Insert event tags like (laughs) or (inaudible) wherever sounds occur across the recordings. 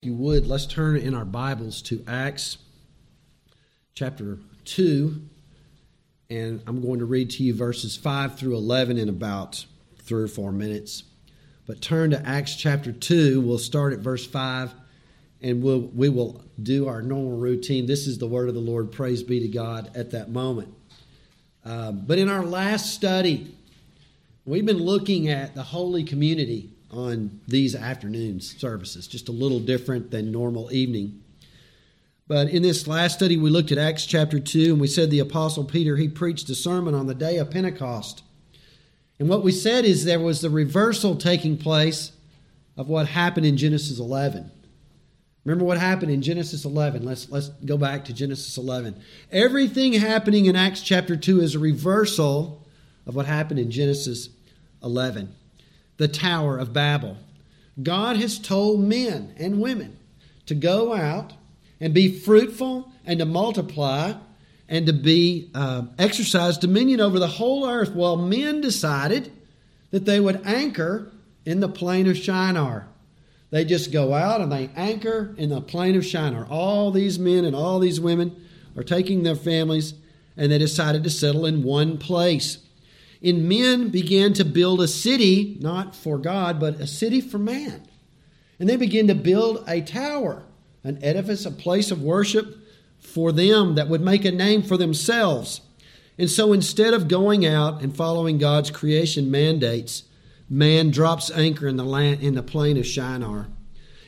You would, let's turn in our Bibles to Acts chapter 2, and I'm going to read to you verses 5 through 11 in about three or four minutes. But turn to Acts chapter 2. We'll start at verse 5, and we'll, we will do our normal routine. This is the word of the Lord. Praise be to God at that moment. Um, but in our last study, we've been looking at the holy community on these afternoons services, just a little different than normal evening. But in this last study, we looked at Acts chapter 2, and we said the Apostle Peter, he preached a sermon on the day of Pentecost. And what we said is there was the reversal taking place of what happened in Genesis 11. Remember what happened in Genesis 11? Let's, let's go back to Genesis 11. Everything happening in Acts chapter 2 is a reversal of what happened in Genesis 11 the Tower of Babel. God has told men and women to go out and be fruitful and to multiply and to be uh, exercise dominion over the whole earth. Well, men decided that they would anchor in the plain of Shinar. They just go out and they anchor in the plain of Shinar. All these men and all these women are taking their families and they decided to settle in one place and men began to build a city, not for God, but a city for man. And they began to build a tower, an edifice, a place of worship for them that would make a name for themselves. And so instead of going out and following God's creation mandates, man drops anchor in the land in the plain of Shinar.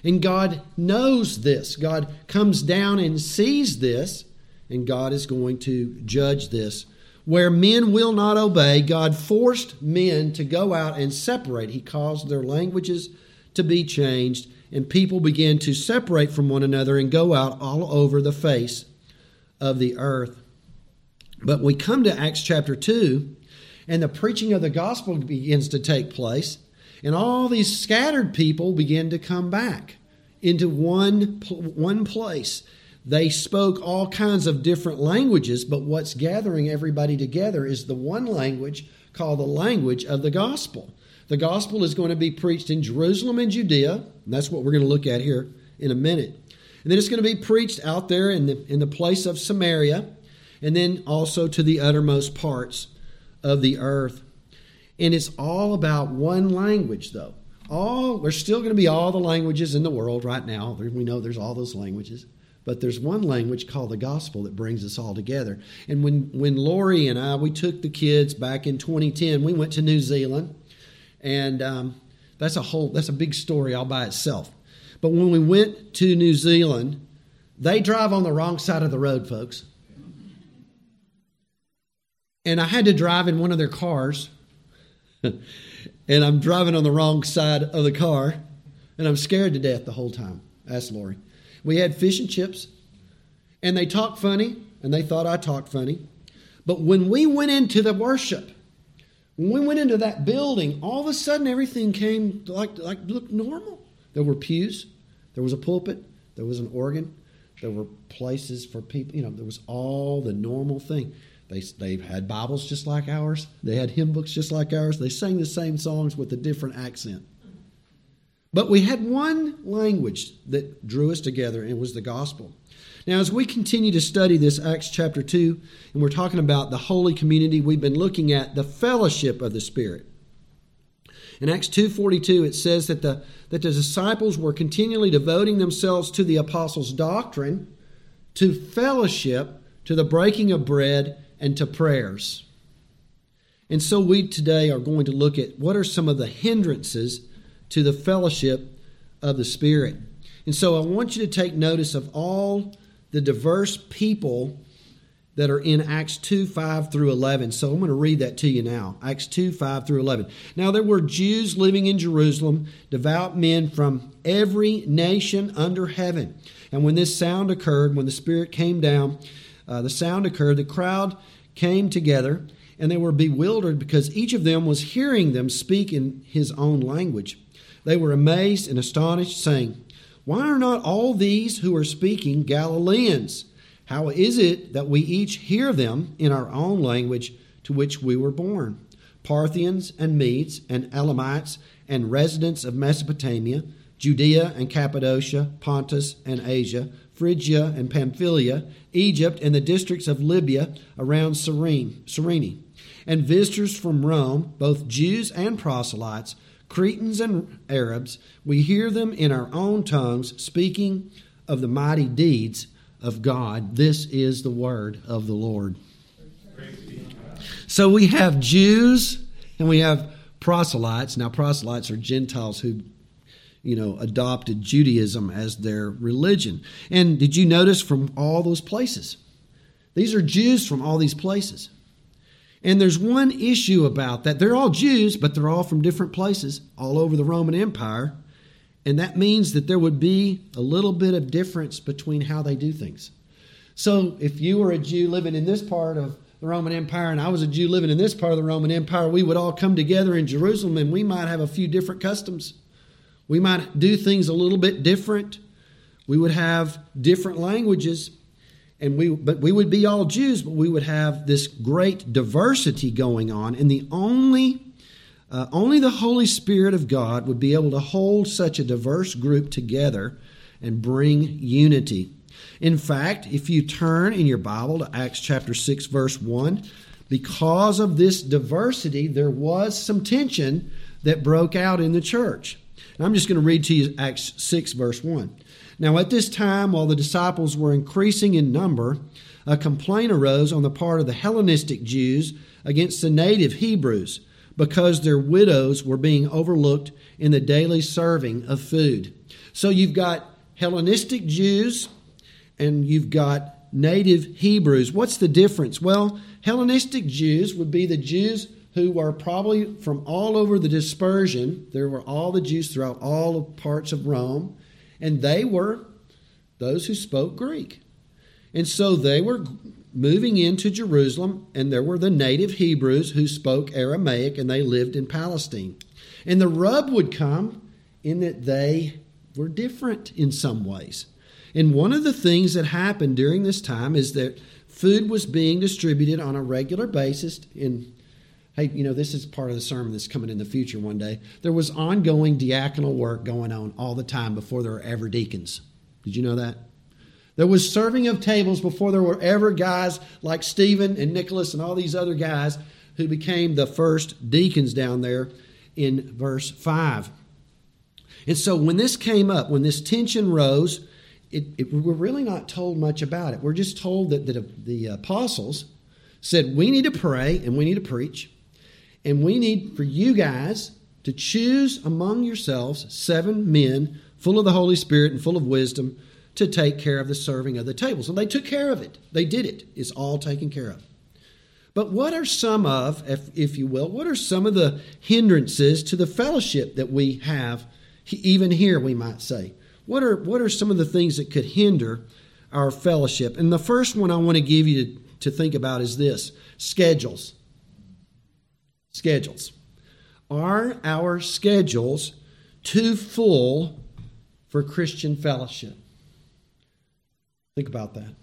And God knows this. God comes down and sees this, and God is going to judge this where men will not obey, God forced men to go out and separate. He caused their languages to be changed, and people began to separate from one another and go out all over the face of the earth. But we come to Acts chapter 2, and the preaching of the gospel begins to take place, and all these scattered people begin to come back into one, one place they spoke all kinds of different languages, but what's gathering everybody together is the one language called the language of the gospel. The gospel is going to be preached in Jerusalem and Judea, and that's what we're going to look at here in a minute. And then it's going to be preached out there in the, in the place of Samaria, and then also to the uttermost parts of the earth. And it's all about one language, though. All there's still going to be all the languages in the world right now. We know there's all those languages. But there's one language called the gospel that brings us all together. And when, when Lori and I, we took the kids back in 2010, we went to New Zealand. And um, that's a whole, that's a big story all by itself. But when we went to New Zealand, they drive on the wrong side of the road, folks. And I had to drive in one of their cars. (laughs) and I'm driving on the wrong side of the car. And I'm scared to death the whole time. Ask Lori. We had fish and chips, and they talked funny, and they thought I talked funny. But when we went into the worship, when we went into that building, all of a sudden everything came like like looked normal. There were pews, there was a pulpit, there was an organ, there were places for people. You know, there was all the normal thing. They they had Bibles just like ours. They had hymn books just like ours. They sang the same songs with a different accent. But we had one language that drew us together, and it was the gospel. Now, as we continue to study this Acts chapter 2, and we're talking about the holy community, we've been looking at the fellowship of the Spirit. In Acts 2:42 it says that the that the disciples were continually devoting themselves to the apostles' doctrine, to fellowship, to the breaking of bread, and to prayers. And so we today are going to look at what are some of the hindrances to the fellowship of the Spirit. And so I want you to take notice of all the diverse people that are in Acts 2 5 through 11. So I'm going to read that to you now. Acts 2 5 through 11. Now there were Jews living in Jerusalem, devout men from every nation under heaven. And when this sound occurred, when the Spirit came down, uh, the sound occurred, the crowd came together, and they were bewildered because each of them was hearing them speak in his own language. They were amazed and astonished, saying, Why are not all these who are speaking Galileans? How is it that we each hear them in our own language to which we were born? Parthians and Medes and Elamites and residents of Mesopotamia, Judea and Cappadocia, Pontus and Asia, Phrygia and Pamphylia, Egypt and the districts of Libya around Cyrene, Cyrene, and visitors from Rome, both Jews and proselytes, Cretans and Arabs, we hear them in our own tongues speaking of the mighty deeds of God. This is the word of the Lord. So we have Jews and we have proselytes. Now, proselytes are Gentiles who, you know, adopted Judaism as their religion. And did you notice from all those places? These are Jews from all these places. And there's one issue about that. They're all Jews, but they're all from different places all over the Roman Empire. And that means that there would be a little bit of difference between how they do things. So if you were a Jew living in this part of the Roman Empire and I was a Jew living in this part of the Roman Empire, we would all come together in Jerusalem and we might have a few different customs. We might do things a little bit different. We would have different languages and we but we would be all Jews, but we would have this great diversity going on and the only uh, only the Holy Spirit of God would be able to hold such a diverse group together and bring unity. In fact, if you turn in your Bible to Acts chapter 6, verse 1, because of this diversity, there was some tension that broke out in the church. And I'm just going to read to you Acts 6, verse 1. Now, at this time, while the disciples were increasing in number, a complaint arose on the part of the Hellenistic Jews against the native Hebrews because their widows were being overlooked in the daily serving of food. So you've got Hellenistic Jews and you've got native Hebrews. What's the difference? Well, Hellenistic Jews would be the Jews who were probably from all over the dispersion. There were all the Jews throughout all parts of Rome, and they were those who spoke Greek. And so they were moving into Jerusalem, and there were the native Hebrews who spoke Aramaic and they lived in Palestine. And the rub would come in that they were different in some ways. And one of the things that happened during this time is that food was being distributed on a regular basis in hey you know this is part of the sermon that's coming in the future one day there was ongoing diaconal work going on all the time before there were ever deacons did you know that there was serving of tables before there were ever guys like Stephen and Nicholas and all these other guys who became the first deacons down there in verse 5. And so when this came up, when this tension rose, it, it, we're really not told much about it. We're just told that, that uh, the apostles said, We need to pray and we need to preach. And we need for you guys to choose among yourselves seven men full of the Holy Spirit and full of wisdom to take care of the serving of the tables. And they took care of it. They did it. It's all taken care of. But what are some of, if, if you will, what are some of the hindrances to the fellowship that we have, even here, we might say? What are, what are some of the things that could hinder our fellowship? And the first one I want to give you to, to think about is this schedules. Schedules. Are our schedules too full for Christian fellowship? Think about that.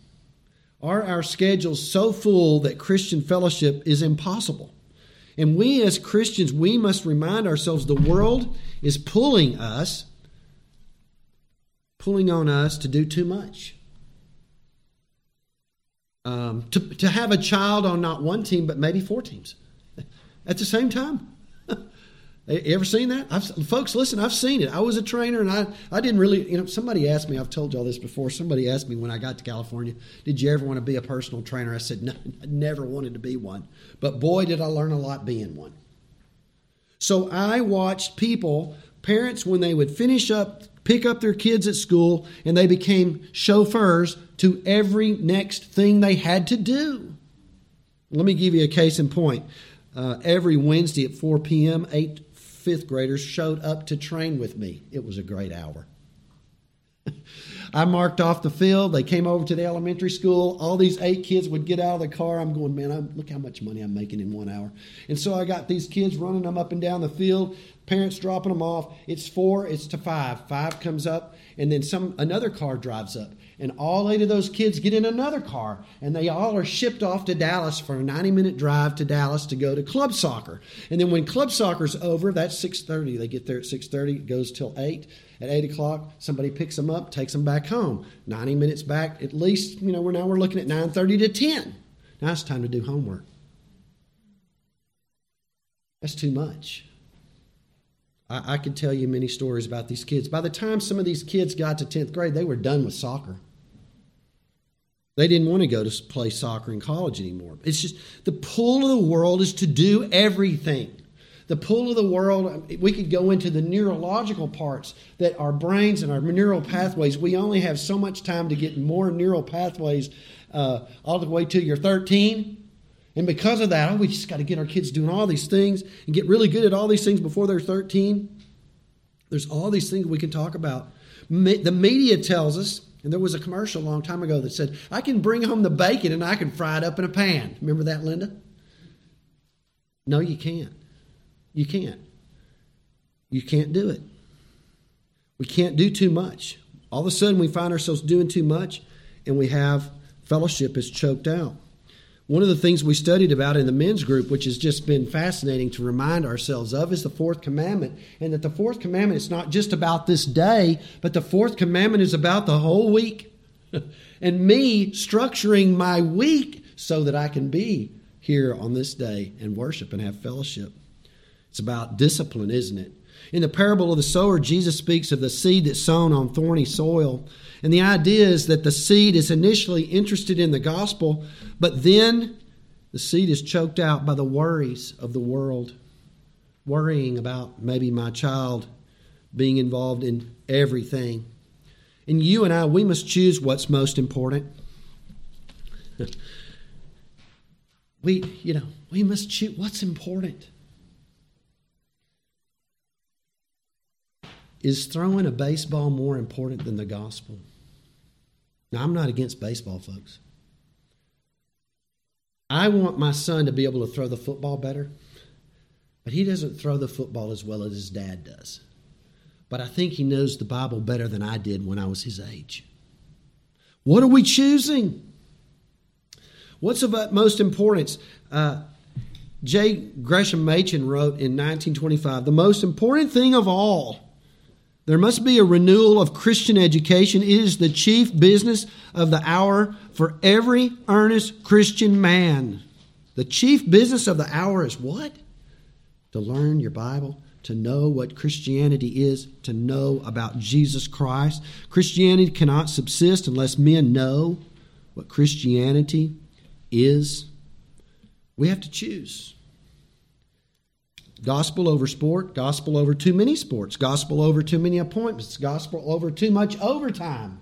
Are our schedules so full that Christian fellowship is impossible? And we as Christians, we must remind ourselves the world is pulling us, pulling on us to do too much. Um, to, to have a child on not one team, but maybe four teams at the same time. (laughs) You ever seen that? I've, folks, listen, I've seen it. I was a trainer and I, I didn't really, you know, somebody asked me, I've told y'all this before. Somebody asked me when I got to California, did you ever want to be a personal trainer? I said, no, (laughs) I never wanted to be one. But boy, did I learn a lot being one. So I watched people, parents, when they would finish up, pick up their kids at school, and they became chauffeurs to every next thing they had to do. Let me give you a case in point. Uh, every Wednesday at 4 p.m., 8 fifth graders showed up to train with me. It was a great hour. I marked off the field. They came over to the elementary school. All these eight kids would get out of the car. I'm going, man, I'm, look how much money I'm making in one hour. And so I got these kids running them up and down the field, parents dropping them off. It's four, it's to five. Five comes up, and then some another car drives up and all eight of those kids get in another car and they all are shipped off to Dallas for a 90 minute drive to Dallas to go to club soccer. And then when club soccer's over, that's 6:30. They get there at 6:30, it goes till 8. At 8 o'clock, somebody picks them up, takes them back home. 90 minutes back, at least, you know, we're now we're looking at 9.30 to 10. Now it's time to do homework. That's too much. I, I could tell you many stories about these kids. By the time some of these kids got to 10th grade, they were done with soccer. They didn't want to go to play soccer in college anymore. It's just the pull of the world is to do everything. The pull of the world, we could go into the neurological parts that our brains and our neural pathways, we only have so much time to get more neural pathways uh, all the way till you're 13. And because of that, oh, we just got to get our kids doing all these things and get really good at all these things before they're 13. There's all these things we can talk about. The media tells us, and there was a commercial a long time ago that said, I can bring home the bacon and I can fry it up in a pan. Remember that, Linda? No, you can't. You can't. You can't do it. We can't do too much. All of a sudden, we find ourselves doing too much, and we have fellowship is choked out. One of the things we studied about in the men's group, which has just been fascinating to remind ourselves of, is the fourth commandment. And that the fourth commandment is not just about this day, but the fourth commandment is about the whole week. (laughs) and me structuring my week so that I can be here on this day and worship and have fellowship. It's about discipline, isn't it? In the parable of the sower, Jesus speaks of the seed that's sown on thorny soil. And the idea is that the seed is initially interested in the gospel, but then the seed is choked out by the worries of the world, worrying about maybe my child being involved in everything. And you and I, we must choose what's most important. (laughs) we, you know, we must choose what's important. Is throwing a baseball more important than the gospel? Now, I'm not against baseball, folks. I want my son to be able to throw the football better, but he doesn't throw the football as well as his dad does. But I think he knows the Bible better than I did when I was his age. What are we choosing? What's of utmost importance? Uh, J. Gresham Machen wrote in 1925 The most important thing of all there must be a renewal of Christian education. It is the chief business of the hour for every earnest Christian man. The chief business of the hour is what? To learn your Bible, to know what Christianity is, to know about Jesus Christ. Christianity cannot subsist unless men know what Christianity is. We have to choose. Gospel over sport, gospel over too many sports, gospel over too many appointments, gospel over too much overtime,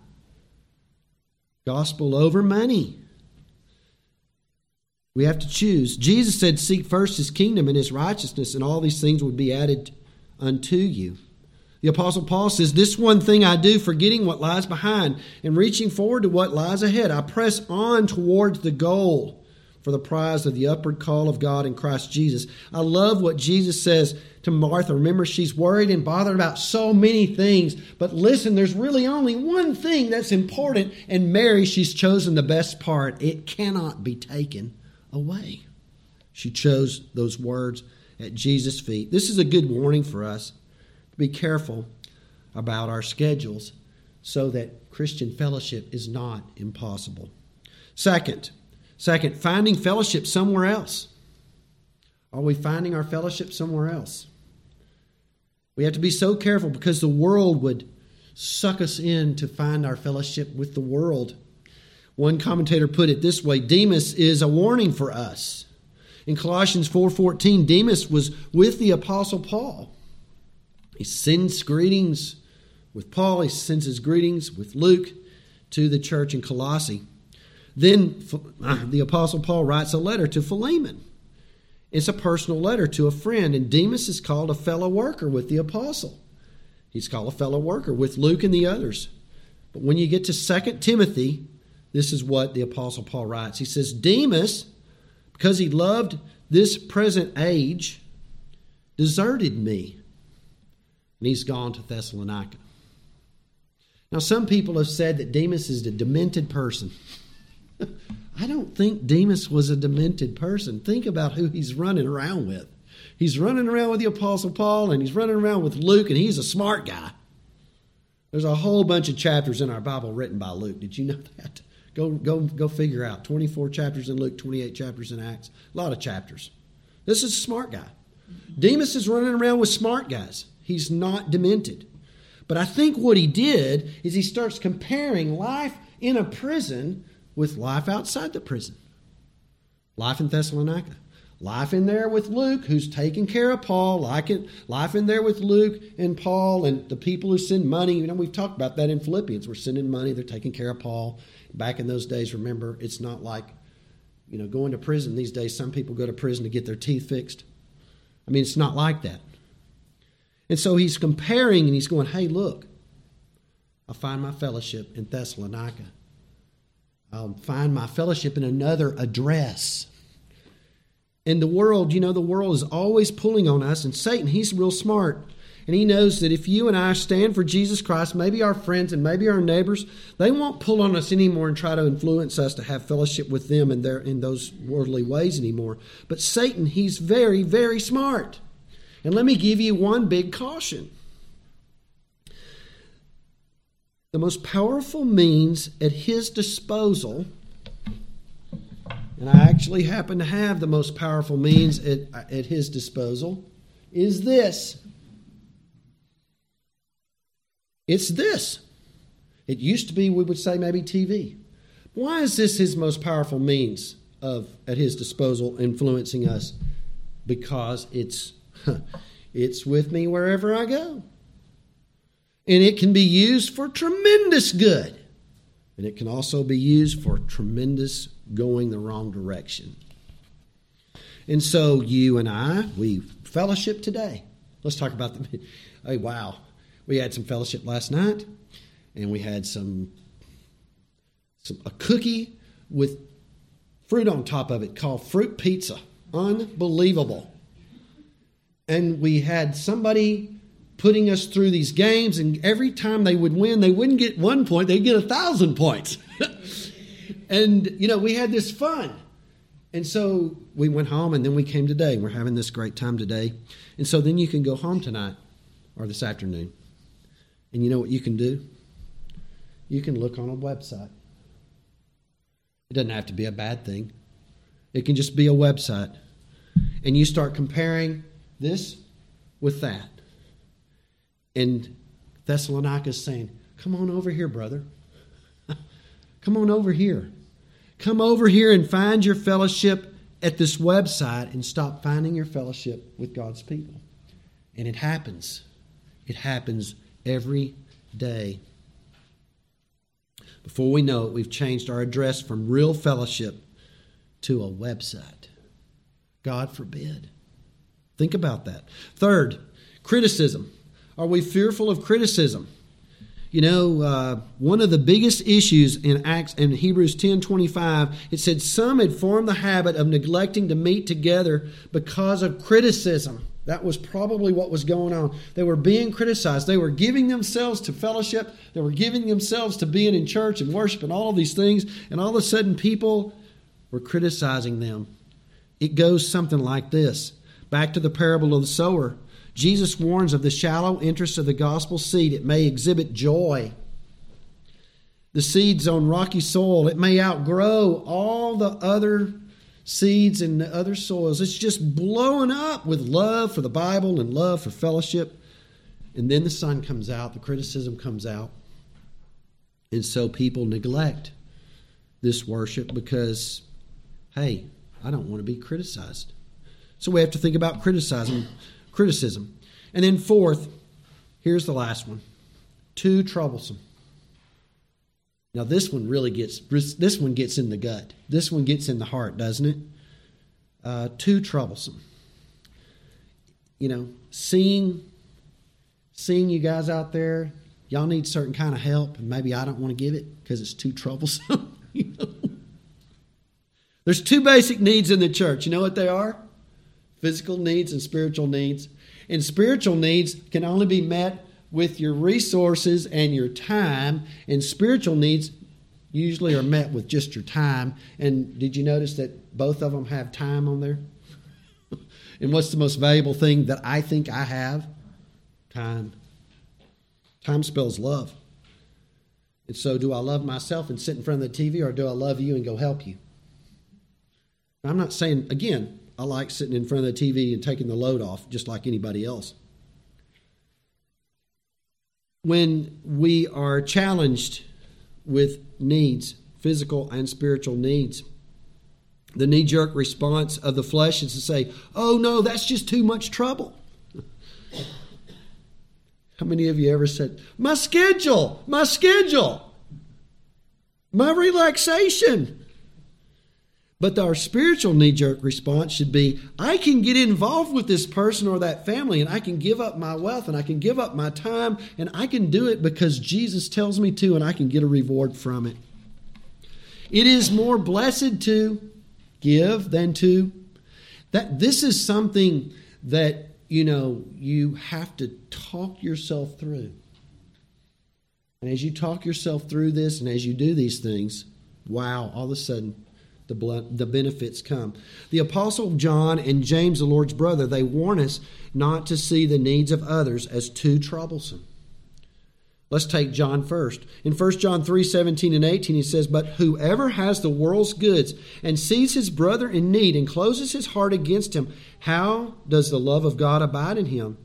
gospel over money. We have to choose. Jesus said, Seek first his kingdom and his righteousness, and all these things would be added unto you. The Apostle Paul says, This one thing I do, forgetting what lies behind and reaching forward to what lies ahead. I press on towards the goal for the prize of the upward call of God in Christ Jesus. I love what Jesus says to Martha. Remember, she's worried and bothered about so many things. But listen, there's really only one thing that's important. And Mary, she's chosen the best part. It cannot be taken away. She chose those words at Jesus' feet. This is a good warning for us to be careful about our schedules so that Christian fellowship is not impossible. Second, Second, finding fellowship somewhere else. Are we finding our fellowship somewhere else? We have to be so careful because the world would suck us in to find our fellowship with the world. One commentator put it this way, Demas is a warning for us. In Colossians 4:14, Demas was with the apostle Paul. He sends greetings with Paul, he sends his greetings with Luke to the church in Colossae. Then uh, the Apostle Paul writes a letter to Philemon. It's a personal letter to a friend, and Demas is called a fellow worker with the apostle. He's called a fellow worker with Luke and the others. But when you get to 2 Timothy, this is what the apostle Paul writes. He says, Demas, because he loved this present age, deserted me. And he's gone to Thessalonica. Now, some people have said that Demas is a demented person. (laughs) I don't think Demas was a demented person. Think about who he's running around with. He's running around with the Apostle Paul and he's running around with Luke, and he's a smart guy. There's a whole bunch of chapters in our Bible written by Luke. Did you know (laughs) that? Go, go, go figure out. 24 chapters in Luke, 28 chapters in Acts. A lot of chapters. This is a smart guy. Demas is running around with smart guys. He's not demented. But I think what he did is he starts comparing life in a prison with life outside the prison. Life in Thessalonica. Life in there with Luke, who's taking care of Paul. Life in, life in there with Luke and Paul and the people who send money. You know, we've talked about that in Philippians. We're sending money, they're taking care of Paul. Back in those days, remember, it's not like, you know, going to prison these days. Some people go to prison to get their teeth fixed. I mean, it's not like that. And so he's comparing and he's going, hey, look, I find my fellowship in Thessalonica. I'll find my fellowship in another address. In the world, you know, the world is always pulling on us, and Satan, he's real smart. And he knows that if you and I stand for Jesus Christ, maybe our friends and maybe our neighbors, they won't pull on us anymore and try to influence us to have fellowship with them in their in those worldly ways anymore. But Satan, he's very, very smart. And let me give you one big caution. The most powerful means at his disposal, and I actually happen to have the most powerful means at, at his disposal, is this it's this. It used to be, we would say, maybe TV. Why is this his most powerful means of at his disposal influencing us? Because it's (laughs) it's with me wherever I go. And it can be used for tremendous good. And it can also be used for tremendous going the wrong direction. And so you and I, we fellowship today. Let's talk about the. (laughs) Hey, wow we had some fellowship last night, and we had some, some a cookie with fruit on top of it called fruit pizza. Unbelievable. And we had somebody putting us through these games, and every time they would win, they wouldn't get one point, they'd get a thousand points. (laughs) and, you know, we had this fun. And so we went home, and then we came today. And we're having this great time today. And so then you can go home tonight or this afternoon. And you know what you can do? You can look on a website. It doesn't have to be a bad thing, it can just be a website. And you start comparing this with that. And Thessalonica is saying, Come on over here, brother. (laughs) Come on over here. Come over here and find your fellowship at this website and stop finding your fellowship with God's people. And it happens. It happens every day. Before we know it, we've changed our address from real fellowship to a website. God forbid. Think about that. Third, criticism. Are we fearful of criticism? You know, uh, one of the biggest issues in Acts in Hebrews 10 25, it said some had formed the habit of neglecting to meet together because of criticism. That was probably what was going on. They were being criticized. They were giving themselves to fellowship. They were giving themselves to being in church and worship and all of these things. And all of a sudden, people were criticizing them. It goes something like this back to the parable of the sower. Jesus warns of the shallow interest of the gospel seed. It may exhibit joy. The seeds on rocky soil, it may outgrow all the other seeds in the other soils. It's just blowing up with love for the Bible and love for fellowship. And then the sun comes out, the criticism comes out. And so people neglect this worship because, hey, I don't want to be criticized. So we have to think about criticizing, criticism. And then fourth, here's the last one. Too troublesome. Now this one really gets this one gets in the gut. This one gets in the heart, doesn't it? Uh, too troublesome. You know, seeing seeing you guys out there, y'all need certain kind of help, and maybe I don't want to give it because it's too troublesome. (laughs) you know? There's two basic needs in the church. You know what they are? Physical needs and spiritual needs. And spiritual needs can only be met with your resources and your time, and spiritual needs usually are met with just your time. And did you notice that both of them have time on there? (laughs) and what's the most valuable thing that I think I have? Time. Time spells love. And so, do I love myself and sit in front of the TV, or do I love you and go help you? I'm not saying, again, I like sitting in front of the TV and taking the load off just like anybody else. When we are challenged with needs, physical and spiritual needs, the knee jerk response of the flesh is to say, Oh no, that's just too much trouble. How many of you ever said, My schedule, my schedule, my relaxation? But our spiritual knee jerk response should be I can get involved with this person or that family, and I can give up my wealth, and I can give up my time, and I can do it because Jesus tells me to, and I can get a reward from it. It is more blessed to give than to. That this is something that you know you have to talk yourself through. And as you talk yourself through this and as you do these things, wow, all of a sudden the, the benefits come. The Apostle John and James, the Lord's brother, they warn us not to see the needs of others as too troublesome. Let's take John first. In 1 John 3 17 and 18, he says, But whoever has the world's goods and sees his brother in need and closes his heart against him, how does the love of God abide in him?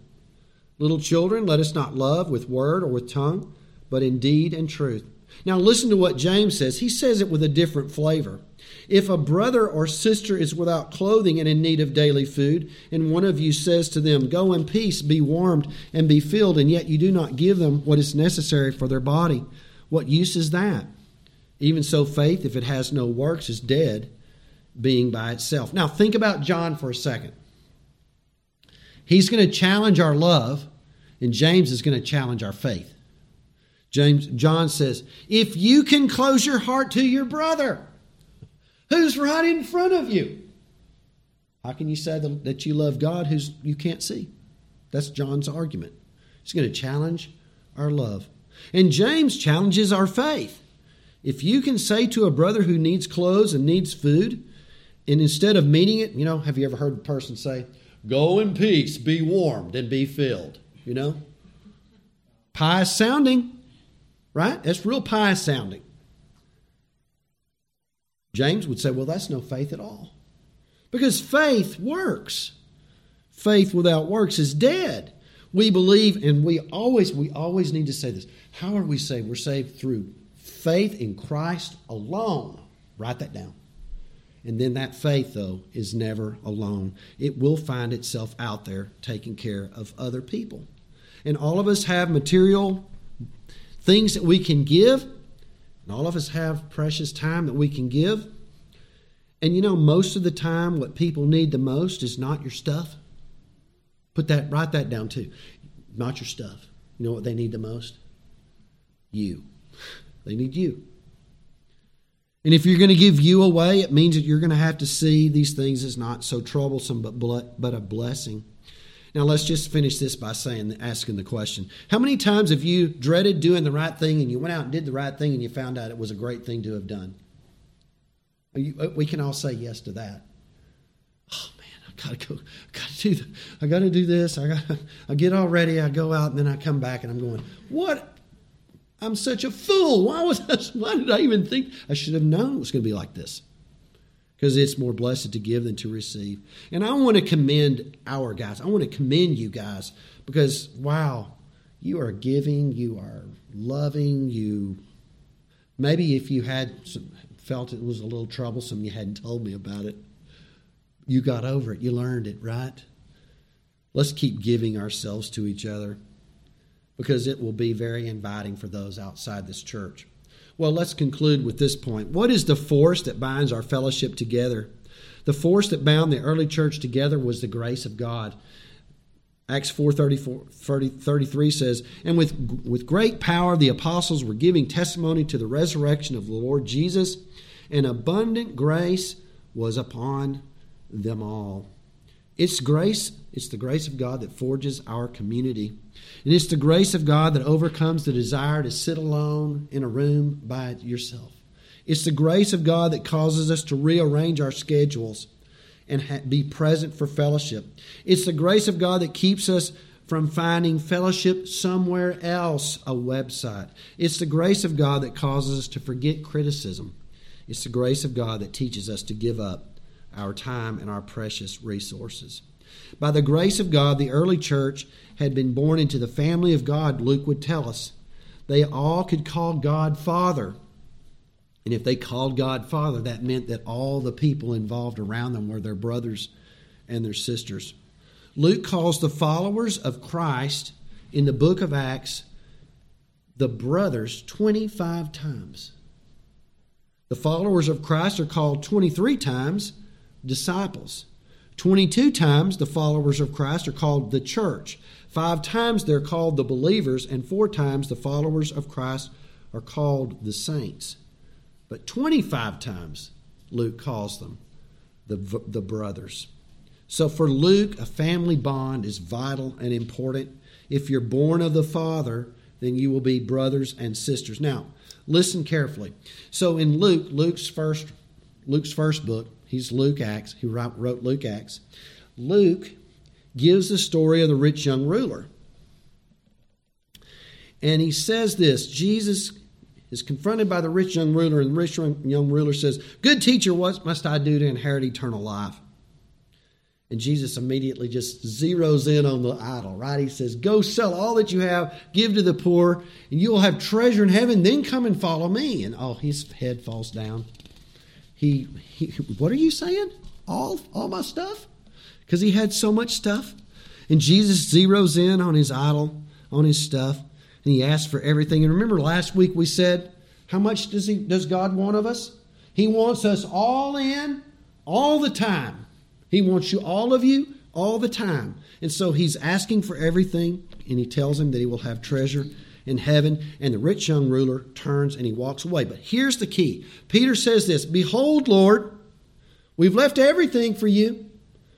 Little children, let us not love with word or with tongue, but in deed and truth. Now, listen to what James says. He says it with a different flavor. If a brother or sister is without clothing and in need of daily food, and one of you says to them, Go in peace, be warmed, and be filled, and yet you do not give them what is necessary for their body, what use is that? Even so, faith, if it has no works, is dead, being by itself. Now, think about John for a second. He's going to challenge our love, and James is going to challenge our faith. James John says, "If you can close your heart to your brother, who's right in front of you. How can you say that you love God who's you can't see? That's John's argument. He's going to challenge our love. And James challenges our faith. If you can say to a brother who needs clothes and needs food, and instead of meeting it, you know, have you ever heard a person say, Go in peace, be warmed, and be filled? You know? Pious sounding, right? That's real pious sounding. James would say, well, that's no faith at all. Because faith works. Faith without works is dead. We believe, and we always, we always need to say this. How are we saved? We're saved through faith in Christ alone. Write that down. And then that faith, though, is never alone. It will find itself out there taking care of other people. And all of us have material things that we can give, and all of us have precious time that we can give. And you know, most of the time, what people need the most is not your stuff. Put that, write that down too. Not your stuff. You know what they need the most? You. They need you. And if you're going to give you away, it means that you're going to have to see these things as not so troublesome, but but a blessing. Now let's just finish this by saying, asking the question: How many times have you dreaded doing the right thing, and you went out and did the right thing, and you found out it was a great thing to have done? Uh, we can all say yes to that. Oh man, I gotta go. I gotta do. The, I gotta do this. I got. I get all ready. I go out, and then I come back, and I'm going. What? I'm such a fool. Why was? I, (laughs) why did I even think? I should have known it was going to be like this because it's more blessed to give than to receive. And I want to commend our guys. I want to commend you guys because, wow, you are giving, you are loving, you. Maybe if you had some, felt it was a little troublesome, you hadn't told me about it, you got over it, you learned it, right? Let's keep giving ourselves to each other because it will be very inviting for those outside this church. Well, let's conclude with this point. What is the force that binds our fellowship together? The force that bound the early church together was the grace of God. Acts 4 33 says, And with, with great power the apostles were giving testimony to the resurrection of the Lord Jesus, and abundant grace was upon them all. It's grace, it's the grace of God that forges our community. And it's the grace of God that overcomes the desire to sit alone in a room by yourself. It's the grace of God that causes us to rearrange our schedules and ha- be present for fellowship. It's the grace of God that keeps us from finding fellowship somewhere else, a website. It's the grace of God that causes us to forget criticism. It's the grace of God that teaches us to give up our time and our precious resources. By the grace of God, the early church had been born into the family of God, Luke would tell us. They all could call God Father. And if they called God Father, that meant that all the people involved around them were their brothers and their sisters. Luke calls the followers of Christ in the book of Acts the brothers 25 times. The followers of Christ are called 23 times disciples. 22 times the followers of Christ are called the church. Five times they're called the believers, and four times the followers of Christ are called the saints. But 25 times Luke calls them the, the brothers. So for Luke, a family bond is vital and important. If you're born of the Father, then you will be brothers and sisters. Now, listen carefully. So in Luke, Luke's first Luke's first book, he's Luke Acts. He wrote Luke Acts. Luke gives the story of the rich young ruler. And he says this Jesus is confronted by the rich young ruler, and the rich young ruler says, Good teacher, what must I do to inherit eternal life? And Jesus immediately just zeroes in on the idol, right? He says, Go sell all that you have, give to the poor, and you will have treasure in heaven. Then come and follow me. And oh, his head falls down. He, he what are you saying? All, all my stuff? Because he had so much stuff. And Jesus zeroes in on his idol, on his stuff, and he asks for everything. And remember last week we said, how much does he does God want of us? He wants us all in all the time. He wants you, all of you, all the time. And so he's asking for everything, and he tells him that he will have treasure in heaven. And the rich young ruler turns and he walks away. But here's the key Peter says this Behold, Lord, we've left everything for you.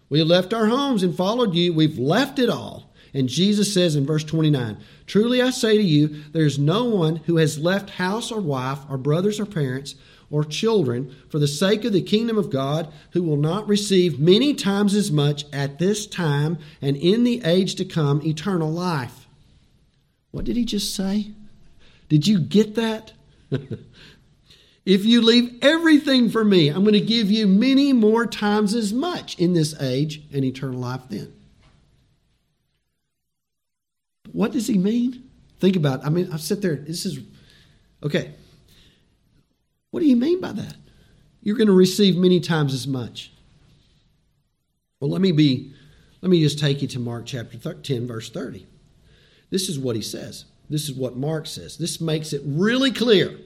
We left our homes and followed you. We've left it all. And Jesus says in verse 29 Truly I say to you, there's no one who has left house or wife or brothers or parents or children for the sake of the kingdom of God who will not receive many times as much at this time and in the age to come eternal life. What did he just say? Did you get that? (laughs) if you leave everything for me, I'm going to give you many more times as much in this age and eternal life then. What does he mean? Think about it. I mean, I sit there. This is okay. What do you mean by that? You're going to receive many times as much. Well, let me be let me just take you to Mark chapter 10 verse 30. This is what he says. This is what Mark says. This makes it really clear.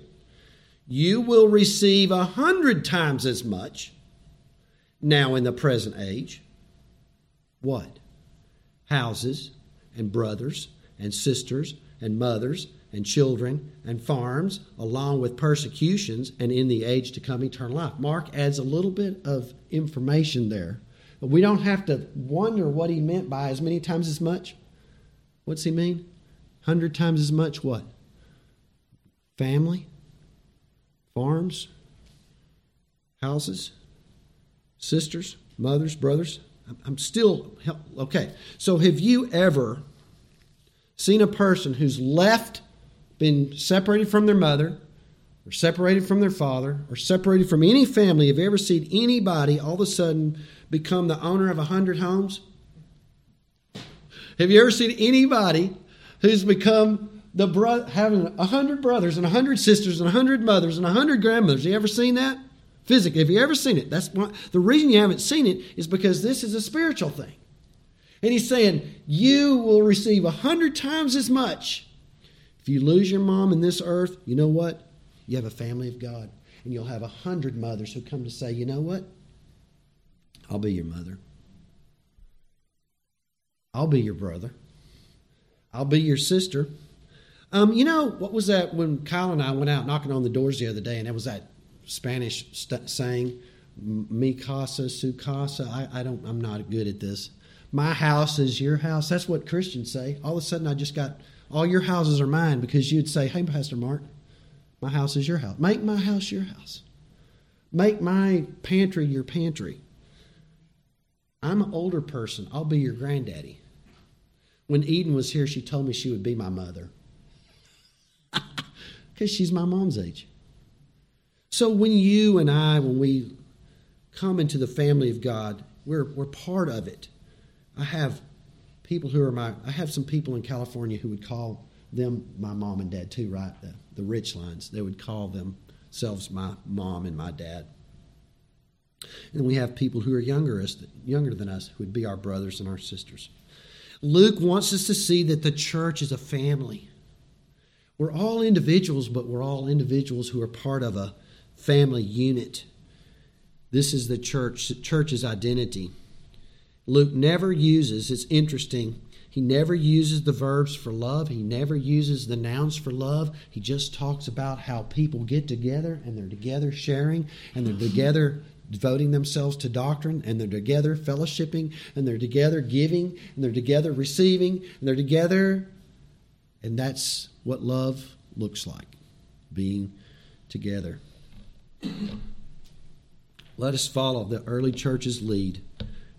You will receive a hundred times as much now in the present age. What? Houses and brothers and sisters and mothers and children and farms, along with persecutions, and in the age to come, eternal life. Mark adds a little bit of information there. But we don't have to wonder what he meant by as many times as much. What's he mean? Hundred times as much what? Family, farms, houses, sisters, mothers, brothers. I'm still okay. So, have you ever seen a person who's left been separated from their mother, or separated from their father, or separated from any family, have you ever seen anybody all of a sudden become the owner of a hundred homes? Have you ever seen anybody who's become the bro- having a hundred brothers and a hundred sisters and a hundred mothers and a hundred grandmothers? You ever seen that? Physically, have you ever seen it? That's why, the reason you haven't seen it is because this is a spiritual thing. And he's saying, You will receive a hundred times as much if you lose your mom in this earth, you know what? You have a family of God. And you'll have a hundred mothers who come to say, you know what? I'll be your mother. I'll be your brother. I'll be your sister. Um, you know, what was that when Kyle and I went out knocking on the doors the other day, and it was that Spanish st- saying, "Mi casa, su casa." I, I don't. I'm not good at this. My house is your house. That's what Christians say. All of a sudden, I just got all your houses are mine because you'd say, Hey, Pastor Mark, my house is your house. Make my house your house. Make my pantry your pantry. I'm an older person. I'll be your granddaddy. When Eden was here, she told me she would be my mother (laughs) because she's my mom's age. So when you and I, when we come into the family of God, we're, we're part of it. I have people who are my, I have some people in California who would call them my mom and dad too, right? The, the rich lines. They would call themselves my mom and my dad. And we have people who are younger, younger than us who would be our brothers and our sisters. Luke wants us to see that the church is a family. We're all individuals, but we're all individuals who are part of a family unit. This is the church, church's identity. Luke never uses, it's interesting, he never uses the verbs for love. He never uses the nouns for love. He just talks about how people get together and they're together sharing and they're together devoting themselves to doctrine and they're together fellowshipping and they're together giving and they're together receiving and they're together. And that's what love looks like being together. Let us follow the early church's lead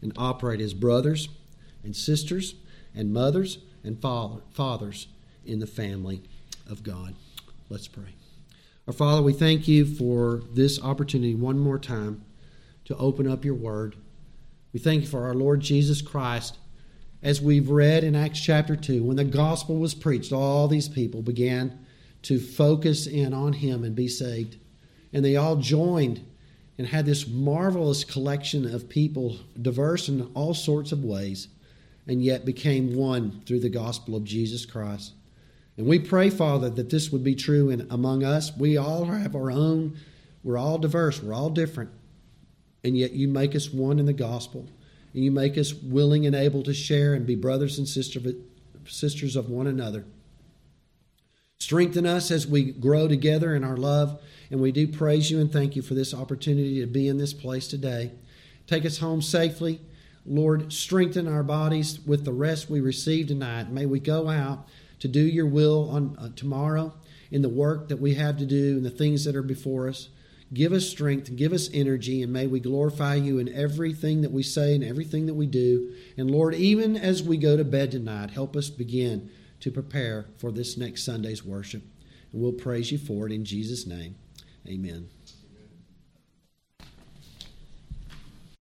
and operate as brothers and sisters and mothers and fathers in the family of God. Let's pray. Our Father, we thank you for this opportunity one more time to open up your word. We thank you for our Lord Jesus Christ. As we've read in Acts chapter 2, when the gospel was preached, all these people began to focus in on him and be saved. And they all joined and had this marvelous collection of people, diverse in all sorts of ways, and yet became one through the gospel of Jesus Christ. And we pray, Father, that this would be true in, among us. We all have our own, we're all diverse, we're all different, and yet you make us one in the gospel. And you make us willing and able to share and be brothers and sisters of one another. Strengthen us as we grow together in our love. And we do praise you and thank you for this opportunity to be in this place today. Take us home safely. Lord, strengthen our bodies with the rest we receive tonight. May we go out to do your will on uh, tomorrow in the work that we have to do and the things that are before us. Give us strength, give us energy, and may we glorify you in everything that we say and everything that we do. And Lord, even as we go to bed tonight, help us begin to prepare for this next Sunday's worship. And we'll praise you for it in Jesus' name. Amen.